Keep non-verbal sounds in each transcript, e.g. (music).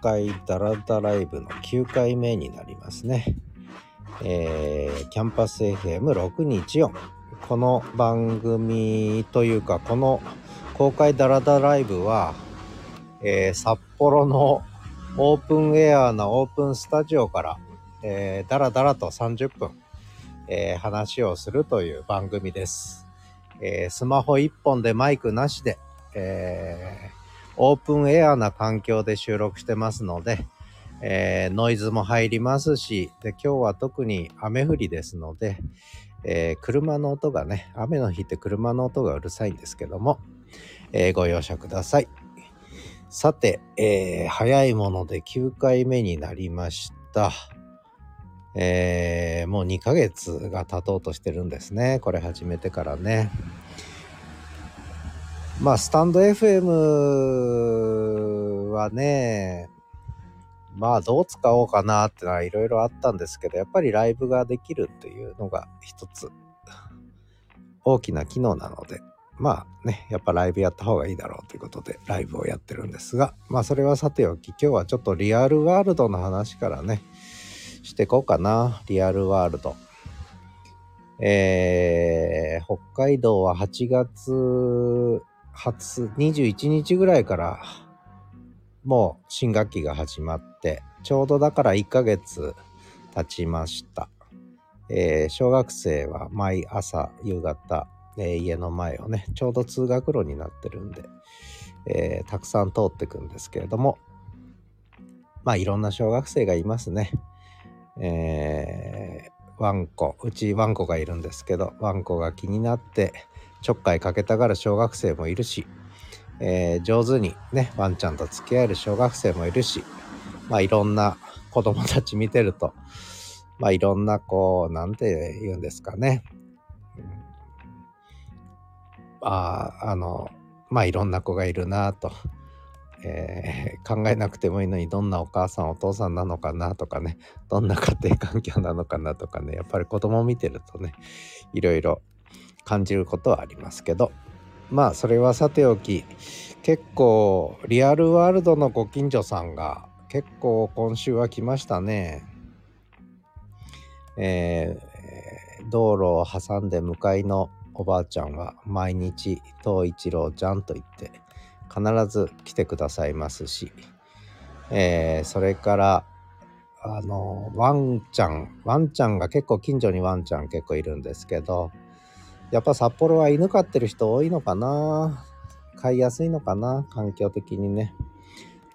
海ダラダライブの9回目になりますね。えー、キャンパス FM614。この番組というか、この公開ダラダライブは、えー、札幌のオープンエアなオープンスタジオから、えー、ダラダラと30分、えー、話をするという番組です。えー、スマホ1本でマイクなしで、えー、オープンエアな環境で収録してますので、えー、ノイズも入りますし、で、今日は特に雨降りですので、えー、車の音がね、雨の日って車の音がうるさいんですけども、えー、ご容赦ください。さて、えー、早いもので9回目になりました。えー、もう2ヶ月が経とうとしてるんですね。これ始めてからね。まあ、スタンド FM はね、まあどう使おうかなってのはいろいろあったんですけど、やっぱりライブができるっていうのが一つ大きな機能なので、まあね、やっぱライブやった方がいいだろうということでライブをやってるんですが、まあそれはさておき、今日はちょっとリアルワールドの話からね、していこうかな。リアルワールド。えー、北海道は8月初、21日ぐらいからもう新学期が始まって、ちょうどだから1ヶ月経ちました。えー、小学生は毎朝夕方、えー、家の前をね、ちょうど通学路になってるんで、えー、たくさん通ってくんですけれども、まあいろんな小学生がいますね。えー、ワンコ、うちワンコがいるんですけど、ワンコが気になってちょっかいかけたがる小学生もいるし、えー、上手にね、ワンちゃんと付き合える小学生もいるし、まあいろんな子供たち見てると、まあいろんなこう、なんて言うんですかね。ああ、あの、まあいろんな子がいるなと。えー、考えなくてもいいのにどんなお母さんお父さんなのかなとかねどんな家庭環境なのかなとかねやっぱり子供を見てるとねいろいろ感じることはありますけどまあそれはさておき結構リアルワールドのご近所さんが結構今週は来ましたね。えー、道路を挟んで向かいのおばあちゃんは毎日「東一郎ちゃん」と言って必ず来てくださいますし、えー、それからあのワンちゃんワンちゃんが結構近所にワンちゃん結構いるんですけどやっぱ札幌は犬飼ってる人多いのかな飼いやすいのかな環境的にね。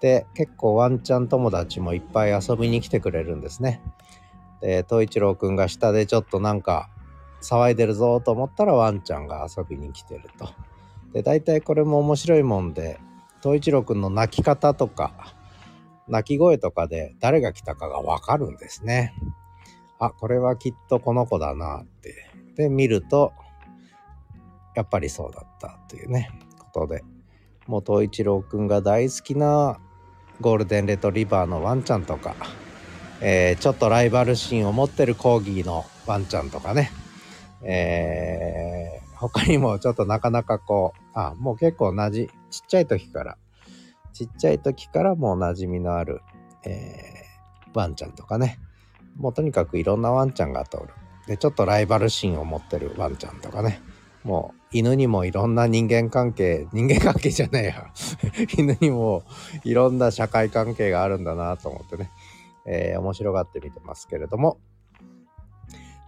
で、結構ワンちゃん友達もいっぱい遊びに来てくれるんですね。で、東一郎くんが下でちょっとなんか騒いでるぞと思ったらワンちゃんが遊びに来てると。で、大体これも面白いもんで、東一郎くんの泣き方とか、鳴き声とかで誰が来たかがわかるんですね。あ、これはきっとこの子だなって。で、見ると、やっぱりそうだったというねことで。もう東一郎くんが大好きなゴールデンレトリバーのワンちゃんとか、えー、ちょっとライバル心を持ってるコーギーのワンちゃんとかね、えー、他にもちょっとなかなかこうあもう結構なじちっちゃい時からちっちゃい時からもう馴染みのある、えー、ワンちゃんとかね。もうとにかくいろんなワンちゃんが通る。でちょっとライバル心を持ってるワンちゃんとかね。もう犬にもいろんな人間関係、人間関係じゃないや。(laughs) 犬にもいろんな社会関係があるんだなと思ってね、えー、面白がって見てますけれども、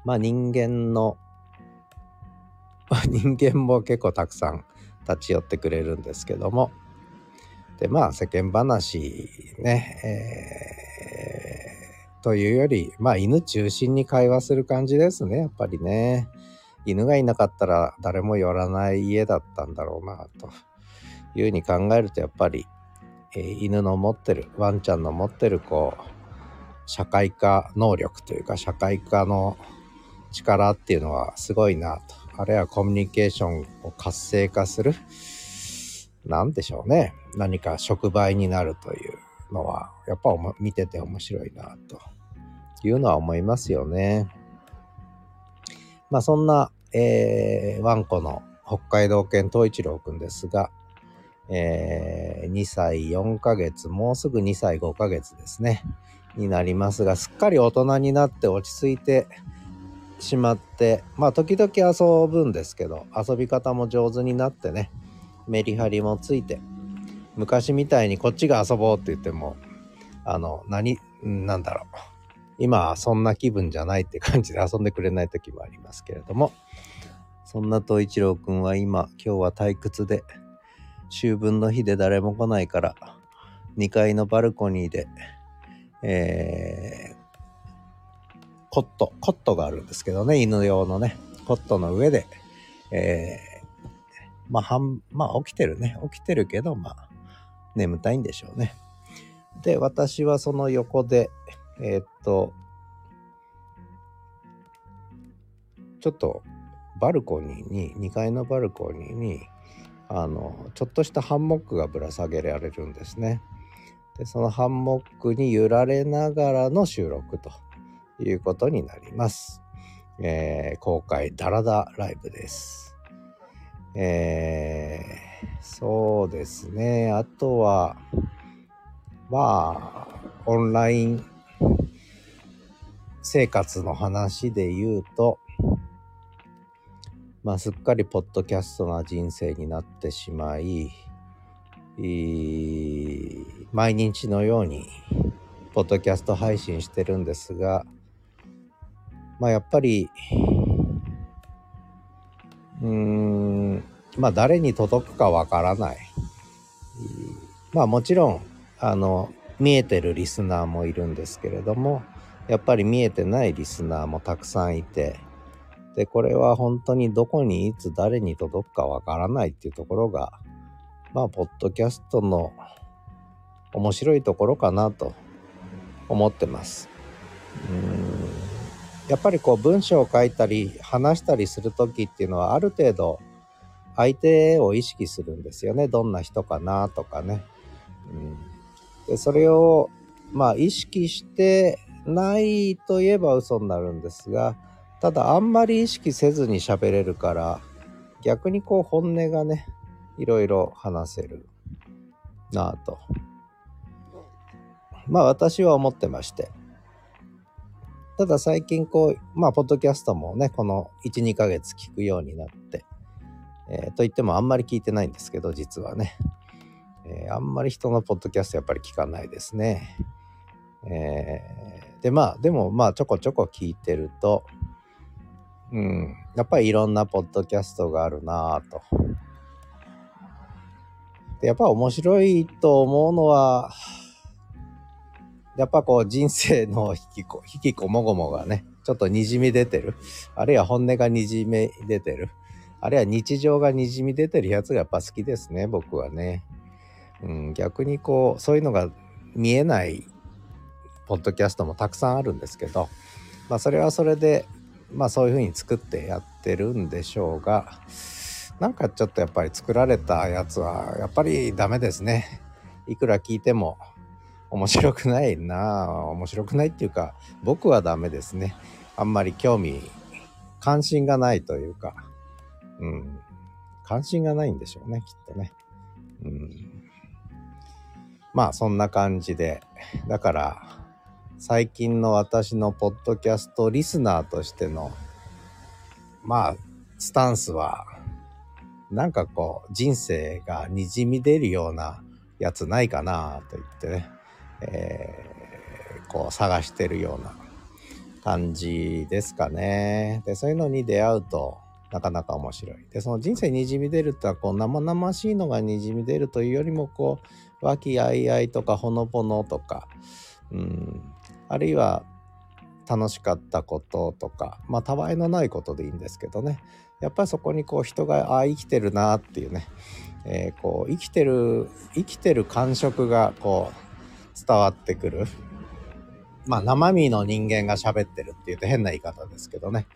まあ人間の、ま (laughs) 人間も結構たくさん立ち寄ってくれるんですけども、で、まあ世間話ね、えー、というより、まあ犬中心に会話する感じですね、やっぱりね。犬がいなかったら誰も寄らない家だったんだろうなというふうに考えるとやっぱり、えー、犬の持ってるワンちゃんの持ってるこう社会化能力というか社会化の力っていうのはすごいなとあるいはコミュニケーションを活性化する何でしょうね何か触媒になるというのはやっぱ見てて面白いなというのは思いますよね。まあそんな、えー、ワンコの北海道犬東一郎くんですが、えー、2歳4ヶ月、もうすぐ2歳5ヶ月ですね、になりますが、すっかり大人になって落ち着いてしまって、まあ時々遊ぶんですけど、遊び方も上手になってね、メリハリもついて、昔みたいにこっちが遊ぼうって言っても、あの、何、なんだろう。今そんな気分じゃないって感じで遊んでくれない時もありますけれども、そんな東一郎くんは今、今日は退屈で、秋分の日で誰も来ないから、2階のバルコニーで、えー、コット、コットがあるんですけどね、犬用のね、コットの上で、えー、まあ、半、まあ、起きてるね。起きてるけど、まあ、眠たいんでしょうね。で、私はその横で、えー、っと、ちょっとバルコニーに、2階のバルコニーに、あの、ちょっとしたハンモックがぶら下げられるんですね。で、そのハンモックに揺られながらの収録ということになります。えー、公開ダラダライブです。えー、そうですね。あとは、まあ、オンライン生活の話で言うと、まあ、すっかりポッドキャストな人生になってしまい、毎日のように、ポッドキャスト配信してるんですが、まあ、やっぱり、うーん、まあ、誰に届くかわからない。まあ、もちろん、あの、見えてるリスナーもいるんですけれども、やっぱり見えてないリスナーもたくさんいて、で、これは本当にどこにいつ誰に届くかわからないっていうところが、まあ、ポッドキャストの面白いところかなと思ってます。うんやっぱりこう文章を書いたり話したりする時っていうのはある程度相手を意識するんですよね。どんな人かなとかね。うん、でそれをまあ意識してないといえば嘘になるんですがただあんまり意識せずに喋れるから逆にこう本音がねいろいろ話せるなぁと。まあ私は思ってまして。ただ最近こうまあポッドキャストもねこの12ヶ月聞くようになって、えー、と言ってもあんまり聞いてないんですけど実はね、えー、あんまり人のポッドキャストやっぱり聞かないですねえー、でまあでもまあちょこちょこ聞いてるとうん、やっぱりいろんなポッドキャストがあるなぁと。でやっぱ面白いと思うのは、やっぱこう人生の引きこ、(laughs) 引きこもごもがね、ちょっと滲み出てる。あるいは本音が滲み出てる。あるいは日常が滲み出てるやつがやっぱ好きですね、僕はね。うん、逆にこう、そういうのが見えないポッドキャストもたくさんあるんですけど、まあそれはそれでまあそういうふうに作ってやってるんでしょうがなんかちょっとやっぱり作られたやつはやっぱりダメですね。いくら聞いても面白くないな面白くないっていうか僕はダメですね。あんまり興味関心がないというかうん関心がないんでしょうねきっとね。うん。まあそんな感じでだから最近の私のポッドキャストリスナーとしての、まあ、スタンスは、なんかこう、人生が滲み出るようなやつないかなと言ってね、えー、こう探してるような感じですかね。で、そういうのに出会うと、なかなか面白い。で、その人生にじみ出るってのは、こう、生々しいのがにじみ出るというよりも、こう、和気あいあいとか、ほのぼのとか、うん、あるいは楽しかったこととかまあたわいのないことでいいんですけどね。やっぱりそこにこう人があ生きてるなっていうね、えー、こう生きてる生きてる感触がこう伝わってくる。まあ生身の人間が喋ってるっていうと変な言い方ですけどね。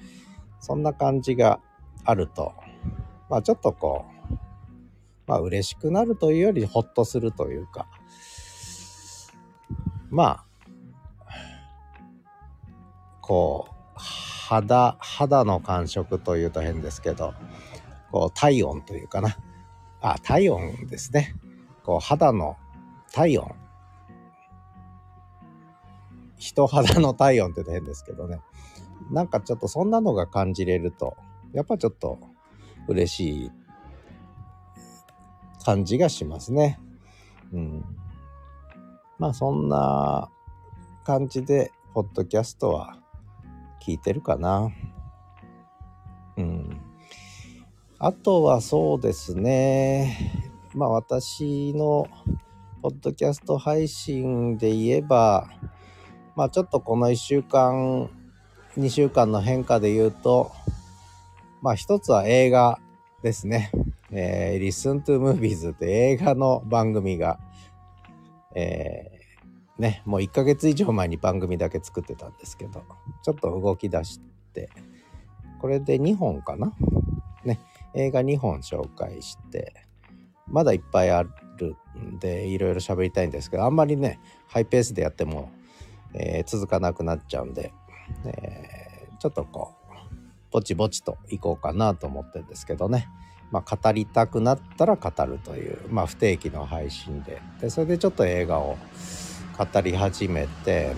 そんな感じがあると。まあちょっとこうまあ嬉しくなるというよりほっとするというかまあこう肌肌の感触というと変ですけどこう体温というかなあ、体温ですね。こう、肌の体温。人肌の体温って変ですけどね。なんかちょっとそんなのが感じれると、やっぱちょっと嬉しい感じがしますね。うん。まあそんな感じで、ポッドキャストは聞いてるかな。うん。あとはそうですね。まあ私のポッドキャスト配信で言えば、まあちょっとこの1週間、2週間の変化で言うと、まあ一つは映画ですね。えー、Listen to Movies って映画の番組が、えー、ね、もう1ヶ月以上前に番組だけ作ってたんですけど、ちょっと動き出して、これで2本かな？ね、映画2本紹介して、まだいっぱいあるんで、いろいろ喋りたいんですけど、あんまりね、ハイペースでやっても、えー、続かなくなっちゃうんで、えー、ちょっとこう、ぼちぼちといこうかなと思ってるんですけどね。まあ、語りたくなったら語るという、まあ、不定期の配信で。でそれでちょっと映画を語り始めて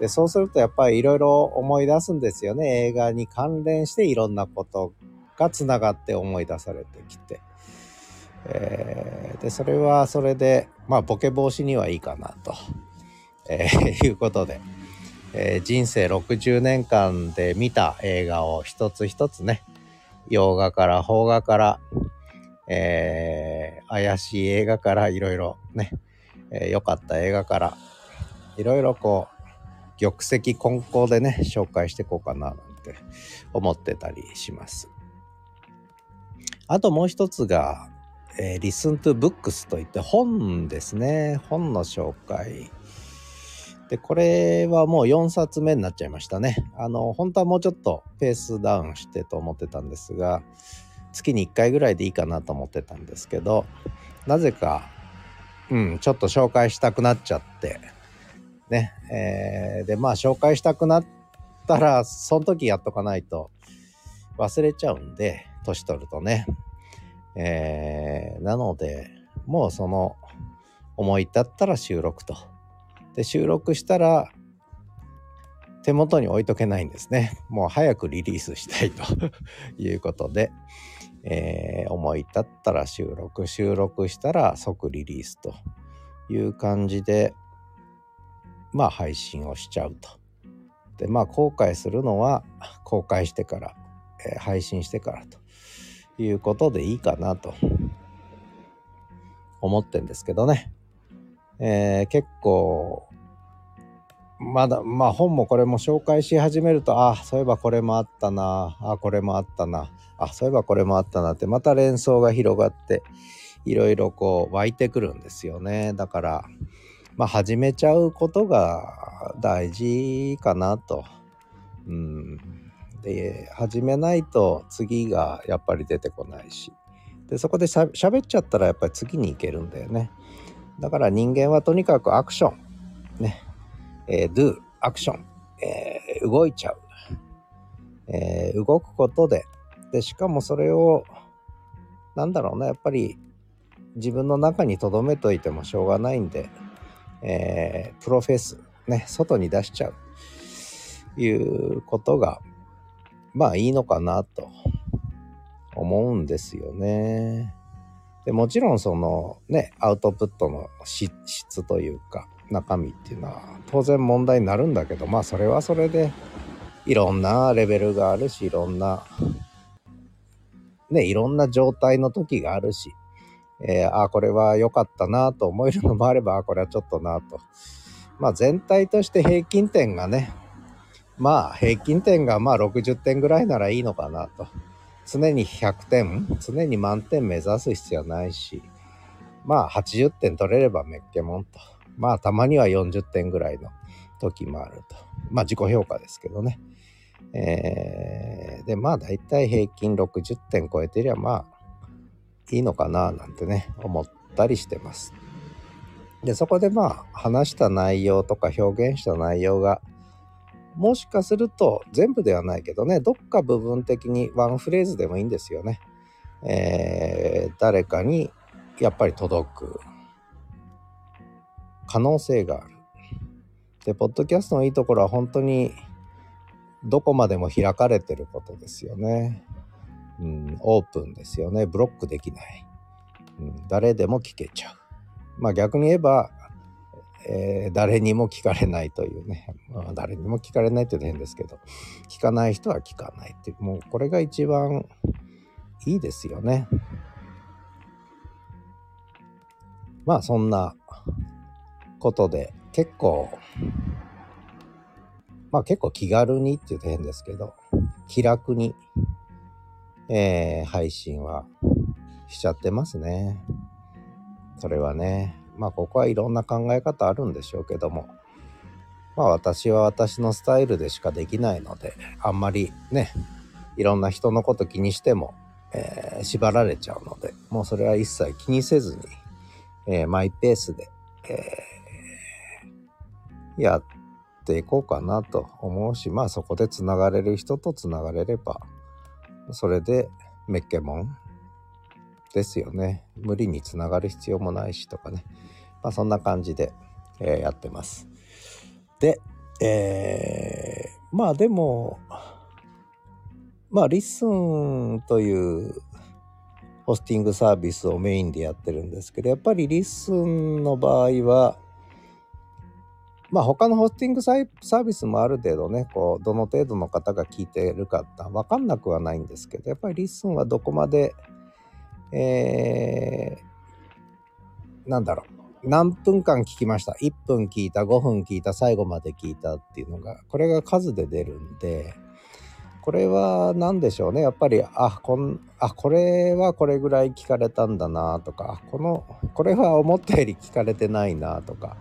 でそうするとやっぱりいろいろ思い出すんですよね。映画に関連していろんなことがつながって思い出されてきて、えー、でそれはそれでまあボケ防止にはいいかなと、えー、いうことで。えー、人生60年間で見た映画を一つ一つね、洋画から邦画から、えー、怪しい映画からいろいろね、良、えー、かった映画からいろいろこう玉石混交でね紹介していこうかななんて思ってたりします。あともう一つが、えー、Listen to Books といって本ですね本の紹介で、これはもう4冊目になっちゃいましたね。あの、本当はもうちょっとペースダウンしてと思ってたんですが、月に1回ぐらいでいいかなと思ってたんですけど、なぜか、うん、ちょっと紹介したくなっちゃって、ね、えー、で、まあ紹介したくなったら、その時やっとかないと忘れちゃうんで、年取るとね。えー、なので、もうその思い立ったら収録と。で、収録したら、手元に置いとけないんですね。(laughs) もう早くリリースしたいと (laughs) いうことで、えー、思い立ったら収録、収録したら即リリースという感じで、まあ配信をしちゃうと。で、まあ後悔するのは公開してから、えー、配信してからということでいいかなと思ってんですけどね。えー、結構まだ、まあ本もこれも紹介し始めると、あ、そういえばこれもあったな、あ、これもあったな、あ、そういえばこれもあったなって、また連想が広がって、いろいろこう湧いてくるんですよね。だから、まあ始めちゃうことが大事かなと。うん。で、始めないと次がやっぱり出てこないし。で、そこでしゃ喋っちゃったらやっぱり次に行けるんだよね。だから人間はとにかくアクション。ね。えー、do、アクション、えー、動いちゃう、えー、動くことで、で、しかもそれを、なんだろうな、やっぱり自分の中に留めといてもしょうがないんで、えー、プロフェス、ね、外に出しちゃう、いうことが、まあいいのかなと。思うんですよね。でもちろんそのね、アウトプットの質というか、中身っていうのは当然問題になるんだけどまあそれはそれでいろんなレベルがあるしいろんなねいろんな状態の時があるし、えー、あこれは良かったなと思えるのもあればあこれはちょっとなとまあ全体として平均点がねまあ平均点がまあ60点ぐらいならいいのかなと常に100点常に満点目指す必要はないしまあ80点取れればめっけもんと。まあたまには40点ぐらいの時もあると。まあ自己評価ですけどね。えー、でまあ大体平均60点超えてりゃまあいいのかななんてね思ったりしてます。でそこでまあ話した内容とか表現した内容がもしかすると全部ではないけどねどっか部分的にワンフレーズでもいいんですよね。えー、誰かにやっぱり届く可能性がある。で、ポッドキャストのいいところは本当にどこまでも開かれてることですよね。うん、オープンですよね。ブロックできない。うん、誰でも聞けちゃう。まあ逆に言えば、えー、誰にも聞かれないというね、まあ、誰にも聞かれないって変ですけど聞かない人は聞かないっていうもうこれが一番いいですよねまあそんなことで結構まあ結構気軽にって言うと変ですけど気楽に、えー、配信はしちゃってますね。それはねまあここはいろんな考え方あるんでしょうけどもまあ私は私のスタイルでしかできないのであんまりねいろんな人のこと気にしても、えー、縛られちゃうのでもうそれは一切気にせずに、えー、マイペースで、えー、やっていこうかなと思うしまあそこでつながれる人とつながれればそれでメッケモンですよね無理につながる必要もないしとかねまあ、そんな感じで、えー、やってます。で、えー、まあでも、まあ LISTEN というホスティングサービスをメインでやってるんですけど、やっぱり LISTEN の場合は、まあ他のホスティングサービスもある程度ね、こう、どの程度の方が聞いてるかって分かんなくはないんですけど、やっぱり LISTEN はどこまで、えー、なんだろう、何分間聞きました？1分聞いた、5分聞いた、最後まで聞いたっていうのが、これが数で出るんで、これは何でしょうね。やっぱり、あ、こん、あ、これはこれぐらい聞かれたんだなとか、この、これは思ったより聞かれてないなとか、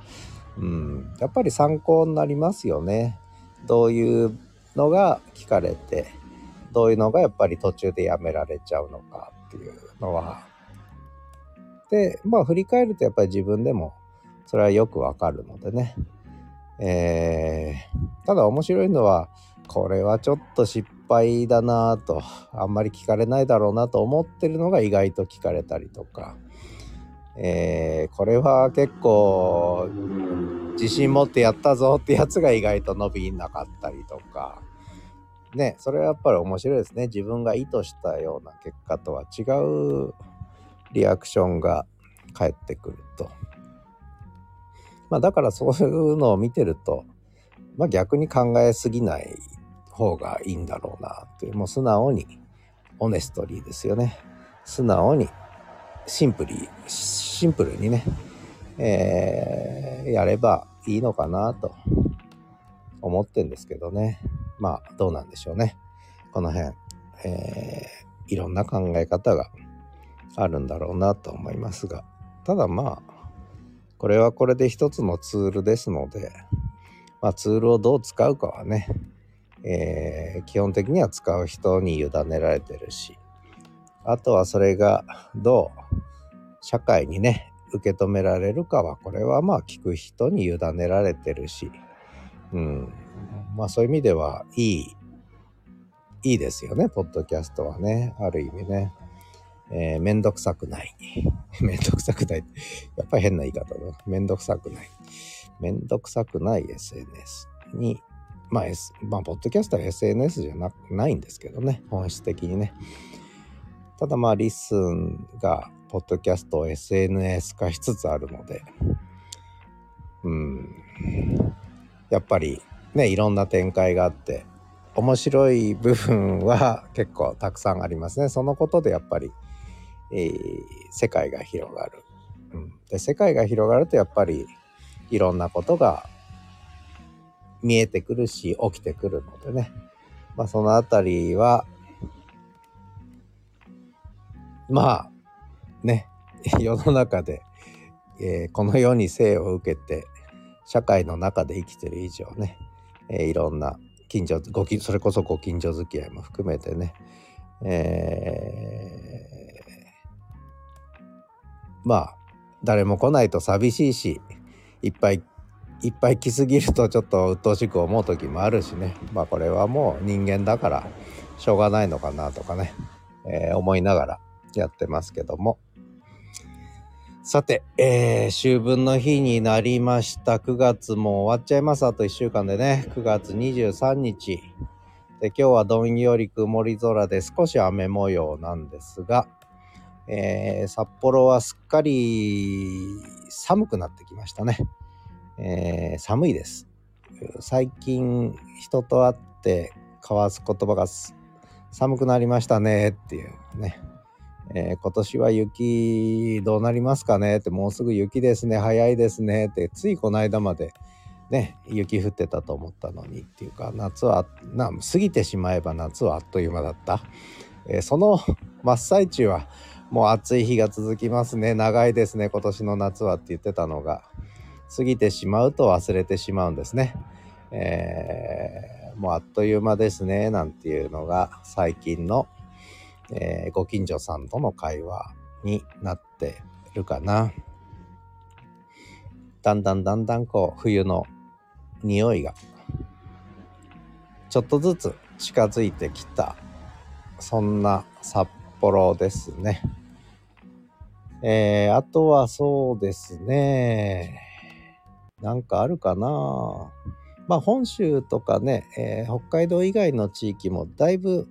うん、やっぱり参考になりますよね。どういうのが聞かれて、どういうのがやっぱり途中でやめられちゃうのかっていうのは、で、まあ振り返るとやっぱり自分でもそれはよくわかるのでね。えー、ただ面白いのは、これはちょっと失敗だなぁと、あんまり聞かれないだろうなと思ってるのが意外と聞かれたりとか、えー、これは結構自信持ってやったぞってやつが意外と伸びなかったりとか、ね、それはやっぱり面白いですね。自分が意図したような結果とは違うリアクションが返ってくると。まあだからそういうのを見てると、まあ逆に考えすぎない方がいいんだろうなっていう、もう素直に、オネストリーですよね。素直に、シンプルに、シンプルにね、えー、やればいいのかなと思ってんですけどね。まあどうなんでしょうね。この辺、えー、いろんな考え方があるんだろうなと思いますがただまあこれはこれで一つのツールですので、まあ、ツールをどう使うかはね、えー、基本的には使う人に委ねられてるしあとはそれがどう社会にね受け止められるかはこれはまあ聞く人に委ねられてるし、うん、まあそういう意味ではいいいいですよねポッドキャストはねある意味ね。えー、めんどくさくない。(laughs) めんどくさくない。やっぱり変な言い方だ。めんどくさくない。めんどくさくない SNS に、まあ、S、まあ、ポッドキャストは SNS じゃなないんですけどね、本質的にね。ただまあ、 LISTEN が、ポッドキャストを SNS 化しつつあるので、うん、やっぱりね、いろんな展開があって、面白い部分は結構たくさんありますね。そのことでやっぱり、えー、世界が広がる、うん。で世界が広がるとやっぱりいろんなことが見えてくるし起きてくるのでね、まあ、そのあたりはまあね (laughs) 世の中で、えー、この世に生を受けて社会の中で生きてる以上ね、えー、いろんな近所ごきそれこそご近所付き合いも含めてね、えーまあ誰も来ないと寂しいしいっぱいいっぱい来すぎるとちょっと鬱陶しく思う時もあるしね。まあこれはもう人間だからしょうがないのかなとかね、えー、思いながら。やってますけども。さて、えー、秋分の日になりました。9月も終わっちゃいます。あと1週間でね。9月23日。で今日はどんより曇り空で少し雨模様なんですが、えー、札幌はすっかり寒くなってきましたね。えー、寒いです。最近人と会って交わす言葉が寒くなりましたねっていうね。えー、今年は雪どうなりますかねってもうすぐ雪ですね早いですねってついこの間までね雪降ってたと思ったのにっていうか夏はな過ぎてしまえば夏はあっという間だった、えー、その真っ最中はもう暑い日が続きますね。長いですね今年の夏はって言ってたのが。過ぎてしまうと忘れてしまうんですね、えー、もうあっという間ですねなんていうのが最近のえー、ご近所さんとの会話になってるかな。だんだんだんだんこう冬の匂いがちょっとずつ近づいてきたそんな札幌ですね。えー、あとはそうですね。なんかあるかな。まあ本州とかね、えー、北海道以外の地域もだいぶ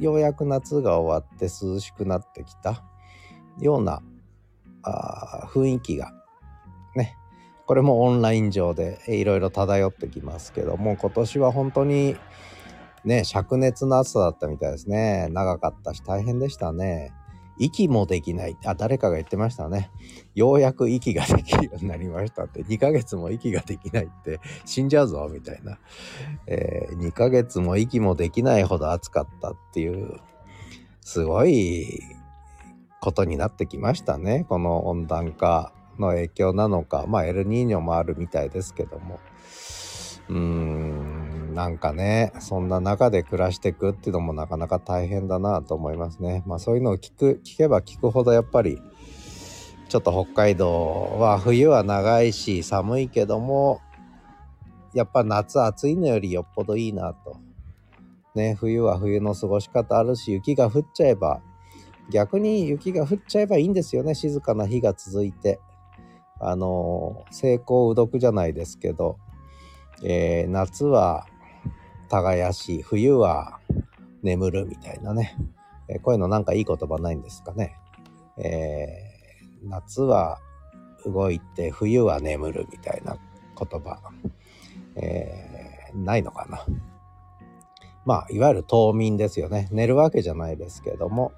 ようやく夏が終わって涼しくなってきたようなあ雰囲気が。ね。これもオンライン上でいろいろ漂ってきますけども今年は本当にね灼熱の暑さだったみたいですね。長かったし大変でしたね。息もできない。あ、誰かが言ってましたね。ようやく息ができるようになりましたって。2ヶ月も息ができないって死んじゃうぞ、みたいな。えー、2ヶ月も息もできないほど暑かったっていう、すごいことになってきましたね。この温暖化の影響なのか。まあ、エルニーニョもあるみたいですけども。うーんなんかねそんな中で暮らしていくっていうのもなかなか大変だなと思いますね。まあそういうのを聞く聞けば聞くほどやっぱりちょっと北海道は冬は長いし寒いけどもやっぱ夏暑いのよりよっぽどいいなと。ね冬は冬の過ごし方あるし雪が降っちゃえば逆に雪が降っちゃえばいいんですよね静かな日が続いて。あの成功うどくじゃないですけどえー、夏は耕し冬は眠るみたいなね、え、こういうのなんかいい言葉ないんですかね、えー、夏は動いて冬は眠るみたいな言葉、えー、ないのかな？まあいわゆる冬眠ですよね。寝るわけじゃないですけども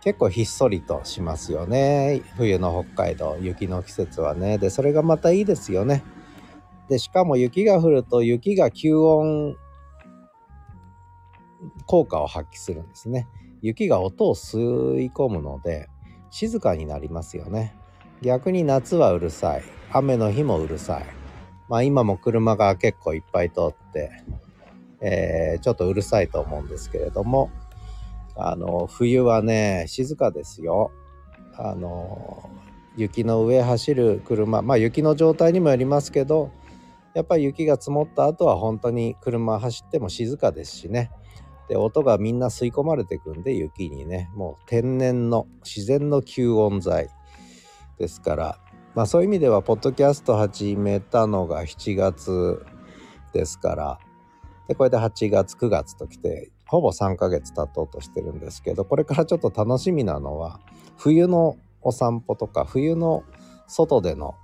結構ひっそりとしますよね。冬の北海道雪の季節はね。でそれがまたいいですよね。で、しかも雪が降ると雪が吸音効果を発揮するんですね。雪が音を吸い込むので静かになりますよね。逆に夏はうるさい。雨の日もうるさい。まあ今も車が結構いっぱい通って、えー、ちょっとうるさいと思うんですけれども、あの、冬はね、静かですよ。あの、雪の上走る車、まあ雪の状態にもよりますけど、やっぱり雪が積もった後は本当に車走っても静かですしねで音がみんな吸い込まれてくんで雪にね。もう天然の自然の吸音材ですから。まあそういう意味ではポッドキャスト始めたのが7月ですから。でこれで8月9月ときてほぼ3ヶ月経とうとしてるんですけどこれからちょっと楽しみなのは冬のお散歩とか冬の外での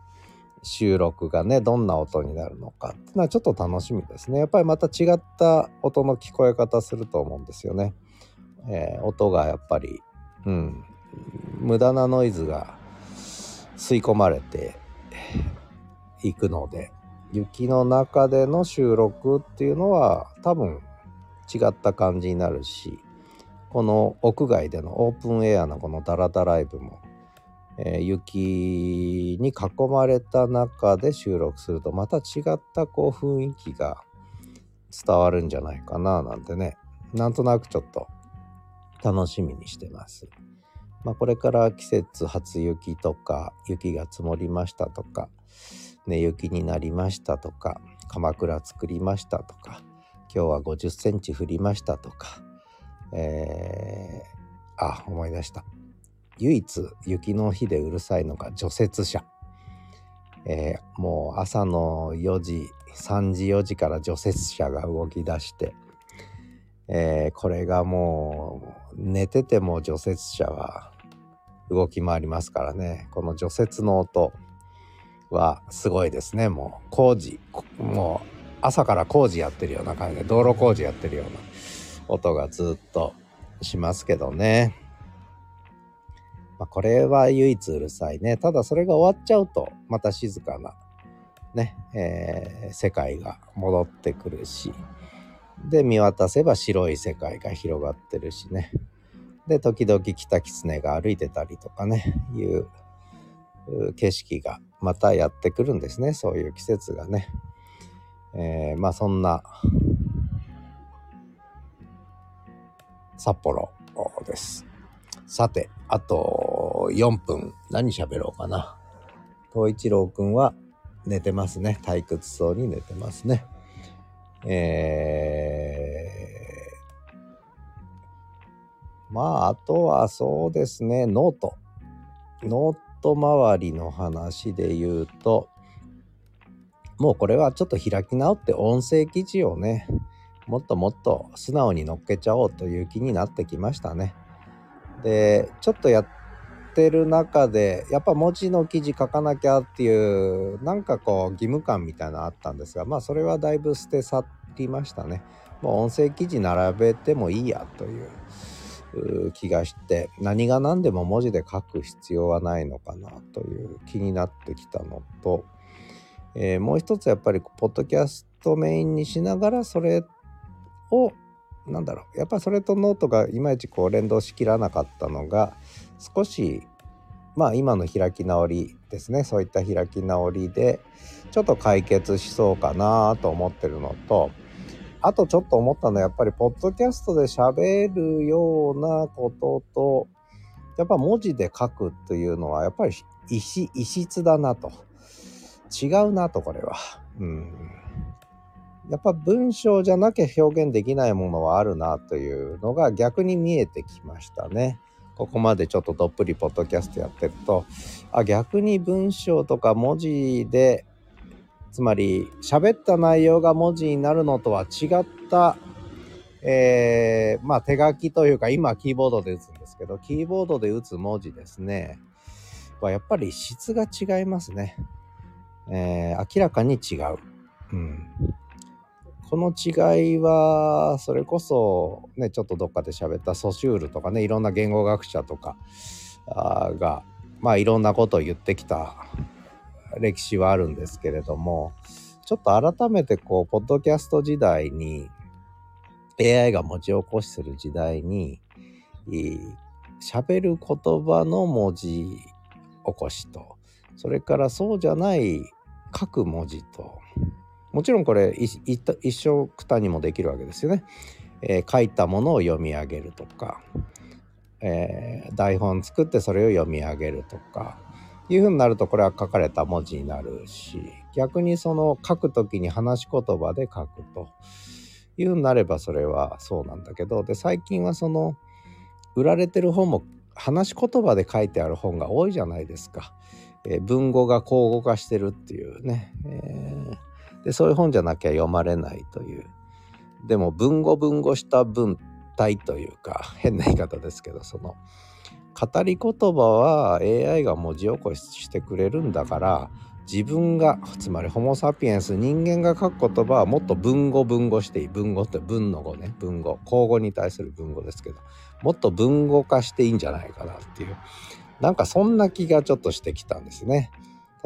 収録がねどんな音になるのかっていうのはちょっと楽しみですね。やっぱりまた違った音の聞こえ方すると思うんですよね、えー、音がやっぱりうん。無駄なノイズが吸い込まれていくので雪の中での収録っていうのは多分違った感じになるしこの屋外でのオープンエアのこのダラダライブもえー、雪に囲まれた中で収録するとまた違ったこう雰囲気が伝わるんじゃないかななんてねなんとなくちょっと楽しみにしてます。まあ、これから季節初雪とか雪が積もりましたとか寝雪になりましたとか鎌倉作りましたとか今日は50センチ降りましたとかえー、あ思い出した唯一雪の日でうるさいのが除雪車。えー、もう朝の4時3時4時から除雪車が動き出して、えー、これがもう寝てても除雪車は動き回りますからねこの除雪の音はすごいですねもう工事もう朝から工事やってるような感じで道路工事やってるような音がずっとしますけどね。まあ、これは唯一うるさいね。ただそれが終わっちゃうとまた静かなね、えー、世界が戻ってくるし。で見渡せば白い世界が広がってるしね。で時々キタキツネが歩いてたりとかねいう景色がまたやってくるんですね。そういう季節がね、えー、まあそんな札幌です。さてあと4分何喋ろうかな。東一郎くんは寝てますね。退屈そうに寝てますね。えー、まああとはそうですね。 note。note 周りの話で言うともうこれはちょっと開き直って音声記事をねもっともっと素直に乗っけちゃおうという気になってきましたね。でちょっとやってる中でやっぱ文字の記事書かなきゃっていうなんかこう義務感みたいなのあったんですがまあそれはだいぶ捨て去りましたね。もう音声記事並べてもいいやという気がして何が何でも文字で書く必要はないのかなという気になってきたのと、えー、もう一つやっぱりポッドキャストメインにしながらそれをなんだろうやっぱそれとノートがいまいちこう連動しきらなかったのが少しまあ今の開き直りですねそういった開き直りでちょっと解決しそうかなと思ってるのとあとちょっと思ったのはやっぱりポッドキャストで喋るようなこととやっぱ文字で書くというのはやっぱり異質だなと違うなとこれは。うんやっぱ文章じゃなきゃ表現できないものはあるなというのが逆に見えてきましたね。ここまでちょっとどっぷりポッドキャストやってると。あ逆に文章とか文字でつまり喋った内容が文字になるのとは違った、えー、まあ手書きというか今キーボードで打つんですけどキーボードで打つ文字ですね。はやっぱり質が違いますね、えー、明らかに違う、うん、この違いはそれこそねちょっとどっかで喋ったソシュールとかねいろんな言語学者とかがまあいろんなことを言ってきた歴史はあるんですけれどもちょっと改めてこうポッドキャスト時代に AI が文字起こしする時代に喋る言葉の文字起こしとそれからそうじゃない書く文字ともちろんこれ一緒くたにもできるわけですよね。えー、書いたものを読み上げるとか、えー、台本作ってそれを読み上げるとかいうふうになるとこれは書かれた文字になるし逆にその書く時に話し言葉で書くというふうになればそれはそうなんだけどで最近はその売られてる本も話し言葉で書いてある本が多いじゃないですか。えー、文語が口語化してるっていうね、えーでそういう本じゃなきゃ読まれないという。でも文語文語した文体というか変な言い方ですけどその語り言葉は AI が文字起こししてくれるんだから自分がつまりホモ・サピエンス人間が書く言葉はもっと文語文語していい。文語って文の語ね。文語。口語に対する文語ですけどもっと文語化していいんじゃないかなっていう。なんかそんな気がちょっとしてきたんですね。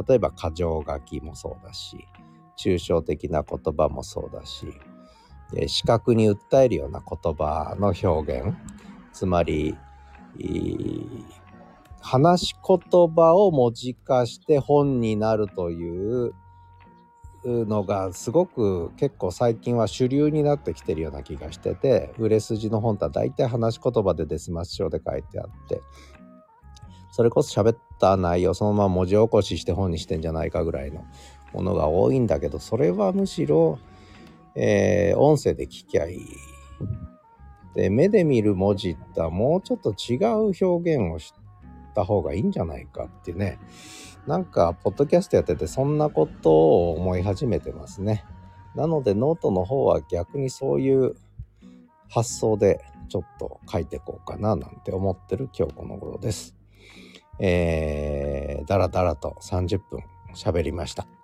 例えば箇条書きもそうだし。抽象的な言葉もそうだし視覚に訴えるような言葉の表現。つまり話し言葉を文字化して本になるというのがすごく結構最近は主流になってきてるような気がしてて売れ筋の本って大体話し言葉でデスマス帳で書いてあって。それこそ喋った内容そのまま文字起こしして本にしてんじゃないかぐらいのものが多いんだけどそれはむしろ、えー、音声で聞きゃいい。で目で見る文字ってもうちょっと違う表現をした方がいいんじゃないかってね。なんかポッドキャストやっててそんなことを思い始めてますね。なのでノートの方は逆にそういう発想でちょっと書いていこうかななんて思ってる今日この頃です。えー、だらだらと30分喋りました。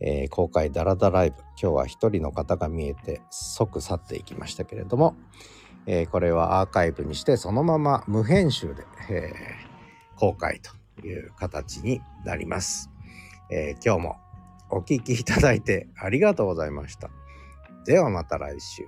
えー、公開ダラダライブ。今日は一人の方が見えて即去っていきましたけれども、えー、これはアーカイブにしてそのまま無編集で、えー、公開という形になります、え今日もお聴きいただいてありがとうございました。ではまた来週。